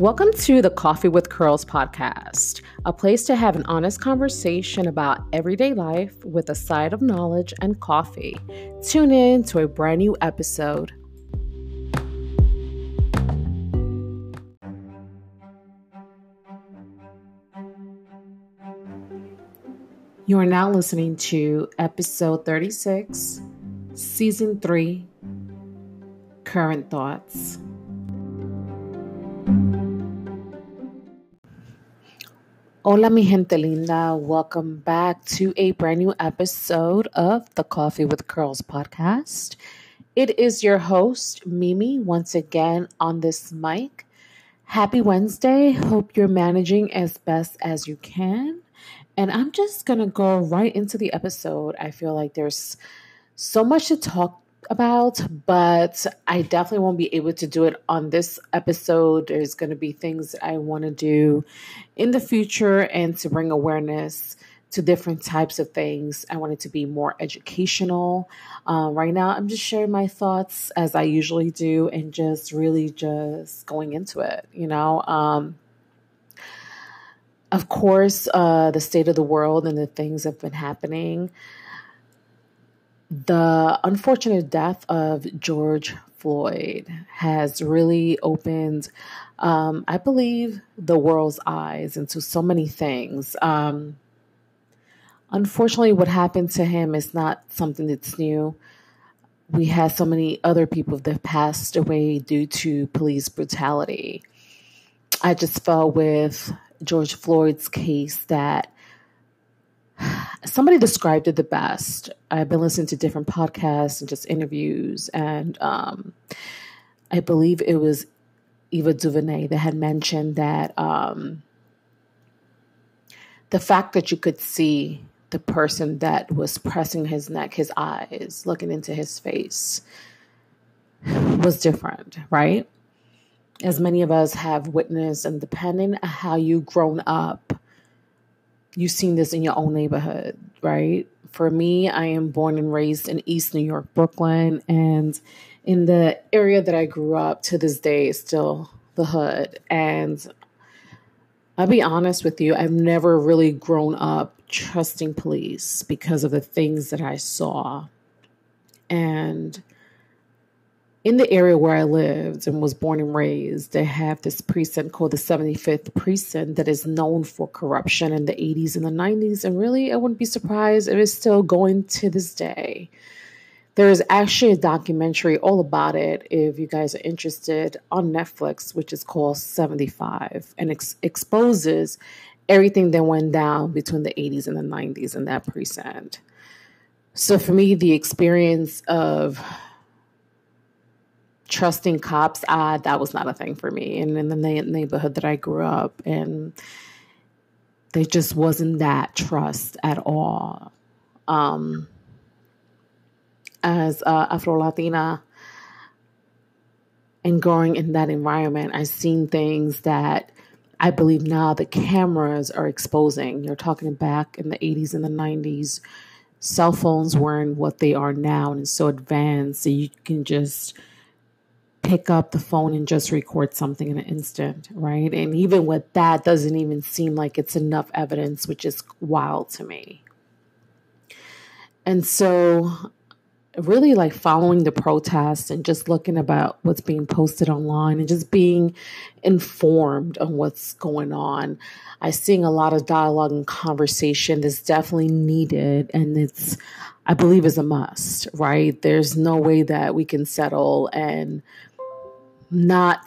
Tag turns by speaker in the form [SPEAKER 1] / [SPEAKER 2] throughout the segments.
[SPEAKER 1] Welcome to the Coffee with Curls podcast, a place to have an honest conversation about everyday life with a side of knowledge and coffee. Tune in to a brand new episode. You are now listening to episode 36, season 3, Current Thoughts. Hola, mi gente linda. Welcome back to a brand new episode of the Coffee with Curls podcast. It is your host, Mimi, once again on this mic. Happy Wednesday. Hope you're managing as best as you can. And I'm just going to go right into the episode. I feel like there's so much to talk about, but I definitely won't be able to do it on this episode. There's going to be things I want to do in the future and to bring awareness to different types of things. I want it to be more educational. Uh, right now, I'm just sharing my thoughts as I usually do and just really just going into it, you know. Um, of course, uh, the state of the world and the things that have been happening the unfortunate death of George Floyd has really opened, um, I believe, the world's eyes into so many things. Um, unfortunately, what happened to him is not something that's new. We had so many other people that passed away due to police brutality. I just felt with George Floyd's case that somebody described it the best. I've been listening to different podcasts and just interviews, and um, I believe it was Ava DuVernay that had mentioned that um, the fact that you could see the person that was pressing his neck, his eyes, looking into his face, was different, right? As many of us have witnessed, and depending on how you've grown up, you've seen this in your own neighborhood, right? For me, I am born and raised in East New York, Brooklyn, and in the area that I grew up to this day is still the hood. And I'll be honest with you, I've never really grown up trusting police because of the things that I saw. And in the area where I lived and was born and raised, they have this precinct called the 75th precinct that is known for corruption in the 80s and the 90s. And really, I wouldn't be surprised if it's still going to this day. There is actually a documentary all about it if you guys are interested on Netflix, which is called 75 and ex- exposes everything that went down between the 80s and the 90s in that precinct. So for me, the experience of trusting cops, uh, that was not a thing for me. And in the na- neighborhood that I grew up in, there just wasn't that trust at all. Um, as uh, Afro Latina and growing in that environment, I've seen things that I believe now the cameras are exposing. You're talking back in the 80s and the 90s, cell phones weren't what they are now and it's so advanced. So you can just pick up the phone and just record something in an instant, right? And even with that, doesn't even seem like it's enough evidence, which is wild to me. And so, really, like following the protests and just looking about what's being posted online and just being informed on what's going on. I seeing a lot of dialogue and conversation that's definitely needed, and it's, I believe, is a must, right? There's no way that we can settle and not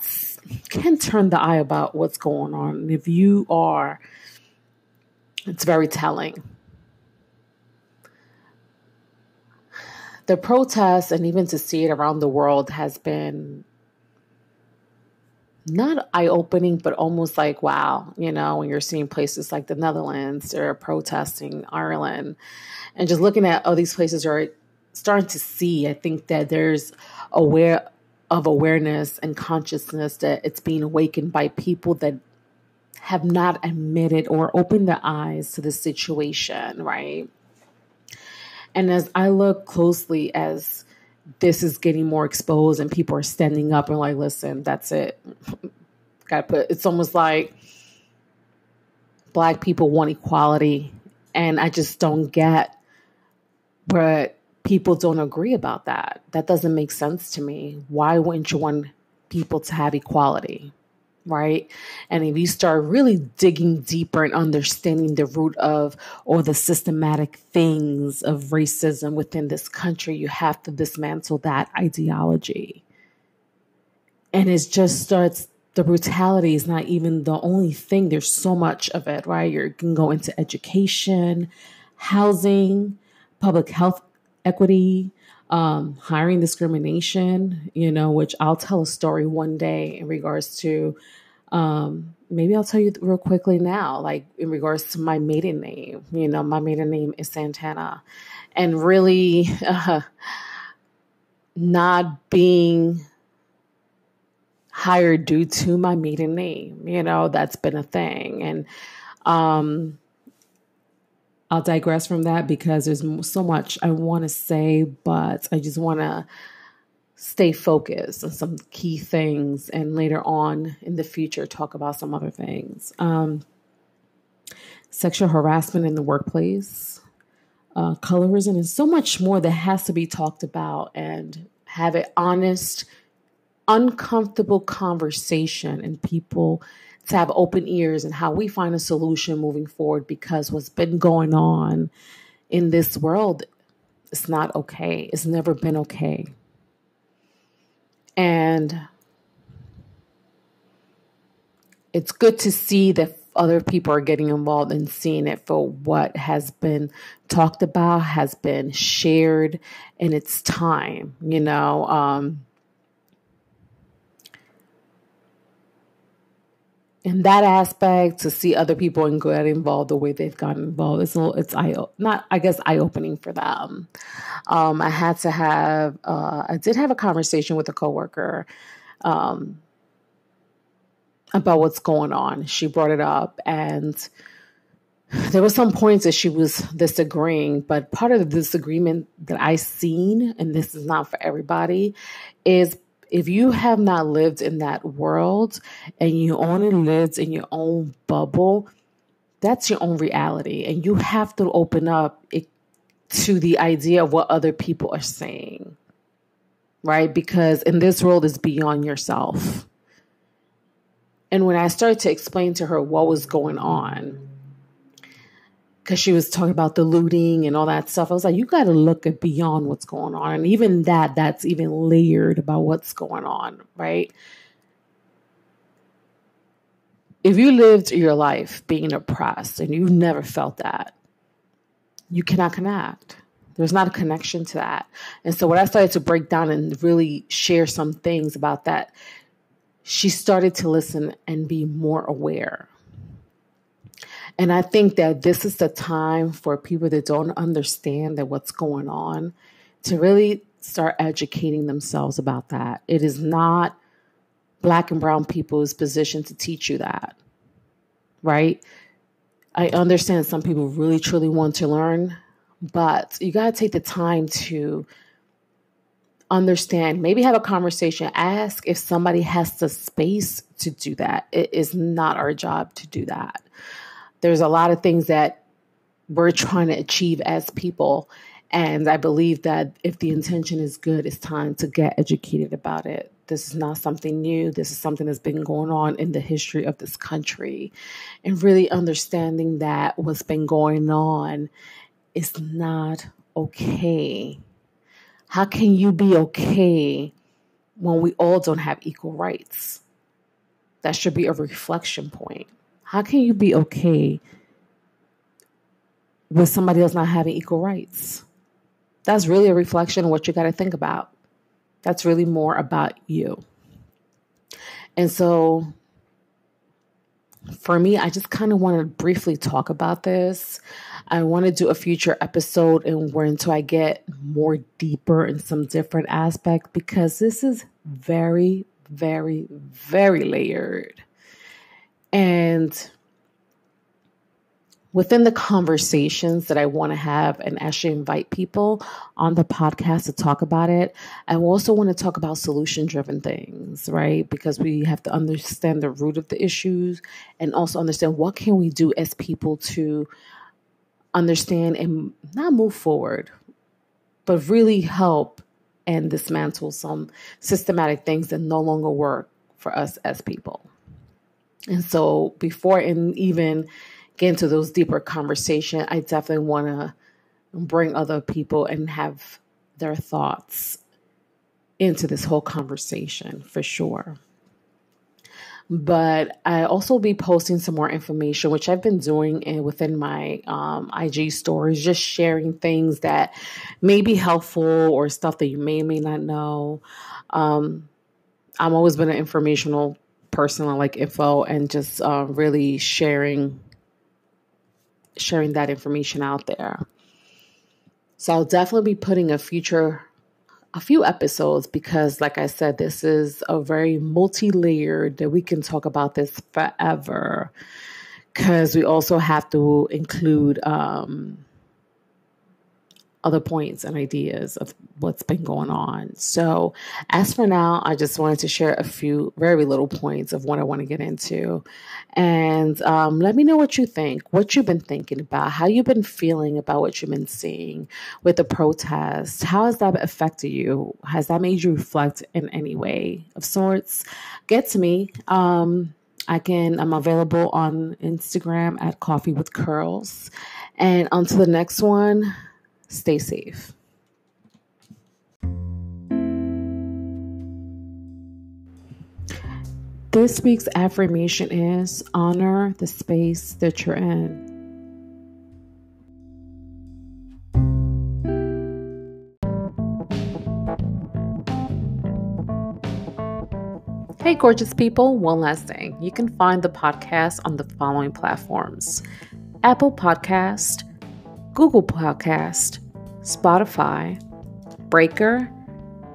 [SPEAKER 1] can turn the eye about what's going on. If you are, it's very telling. The protests and even to see it around the world has been not eye opening, but almost like, wow, you know, when you're seeing places like the Netherlands, they're protesting Ireland, and just looking at all these places are starting to see, I think that there's aware of awareness and consciousness that it's being awakened by people that have not admitted or opened their eyes to the situation, right? And as I look closely as this is getting more exposed and people are standing up and like, listen, that's it. Got to put. It's almost like black people want equality, and I just don't get but people don't agree about that. That doesn't make sense to me. Why wouldn't you want people to have equality? Right. And if you start really digging deeper and understanding the root of or the systematic things of racism within this country, you have to dismantle that ideology. And it just starts the brutality is not even the only thing. There's so much of it, right? You can go into education, housing, public health equity, um, hiring discrimination, you know, which I'll tell a story one day in regards to. Um, maybe I'll tell you real quickly now, like in regards to my maiden name. You know, my maiden name is Santana. And really uh, not being hired due to my maiden name, you know, that's been a thing. And um, I'll digress from that because there's so much I want to say, but I just want to stay focused on some key things and later on in the future talk about some other things. Um, sexual harassment in the workplace, uh, colorism, and so much more that has to be talked about and have an honest, uncomfortable conversation and people to have open ears and how we find a solution moving forward because what's been going on in this world is not okay. It's never been okay. And it's good to see that other people are getting involved and seeing it for what has been talked about, has been shared, and it's time, you know. Um, in that aspect to see other people and get involved the way they've gotten involved it's a little, it's eye not I guess eye opening for them. Um, I had to have uh, I did have a conversation with a coworker um, about what's going on. She brought it up and there were some points that she was disagreeing, but part of the disagreement that I seen, and this is not for everybody, is if you have not lived in that world and you only lived in your own bubble, that's your own reality. And you have to open up it, to the idea of what other people are saying, right? Because in this world, is beyond yourself. And when I started to explain to her what was going on, because she was talking about the looting and all that stuff. I was like, you got to look at beyond what's going on. And even that, that's even layered about what's going on, right? If you lived your life being oppressed and you've never felt that, you cannot connect. There's not a connection to that. And so when I started to break down and really share some things about that, she started to listen and be more aware and I think that this is the time for people that don't understand that what's going on to really start educating themselves about that. It is not black and brown people's position to teach you that. Right? I understand some people really truly want to learn, but you got to take the time to understand, maybe have a conversation, ask if somebody has the space to do that. It is not our job to do that there's a lot of things that we're trying to achieve as people. And I believe that if the intention is good, it's time to get educated about it. This is not something new. This is something that's been going on in the history of this country. And really understanding that what's been going on is not okay. How can you be okay when we all don't have equal rights? That should be a reflection point. How can you be okay with somebody else not having equal rights? That's really a reflection of what you got to think about. That's really more about you. And so for me, I just kind of want to briefly talk about this. I want to do a future episode and where until I get more deeper in some different aspect because this is very, very, very layered. And within the conversations that I want to have and actually invite people on the podcast to talk about it, I also want to talk about solution driven things, right? Because we have to understand the root of the issues and also understand what can we do as people to understand and not move forward, but really help and dismantle some systematic things that no longer work for us as people. And so before and even get into those deeper conversation, I definitely want to bring other people and have their thoughts into this whole conversation for sure. But I also be posting some more information, which I've been doing in, within my um, IG stories, just sharing things that may be helpful or stuff that you may or may not know. Um, I've always been an informational person. I like info and just uh, really sharing sharing that information out there. So I'll definitely be putting a future a few episodes because like I said this is a very multi-layered that we can talk about this forever cuz we also have to include um other points and ideas of what's been going on. So, as for now, I just wanted to share a few very little points of what I want to get into. And um, let me know what you think, what you've been thinking about, how you've been feeling about what you've been seeing with the protests. How has that affected you? Has that made you reflect in any way of sorts? Get to me. Um, I can, I'm available on Instagram at Coffee with Curls. And until the next one, Stay safe. This week's affirmation is honor the space that you're in. Hey, gorgeous people, one last thing. You can find the podcast on the following platforms Apple Podcast, Google Podcast, Spotify, Breaker,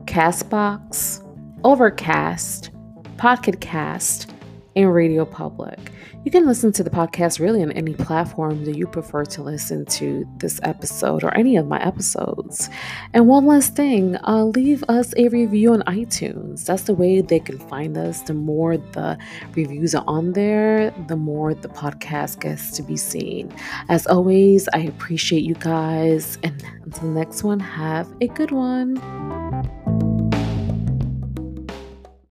[SPEAKER 1] Castbox, Overcast, Pocket Cast, and Radio Public. You can listen to the podcast really on any platform that you prefer to listen to this episode or any of my episodes. And one last thing, uh, leave us a review on iTunes. That's the way they can find us. The more the reviews are on there, the more the podcast gets to be seen. As always, I appreciate you guys. And until the next one, have a good one.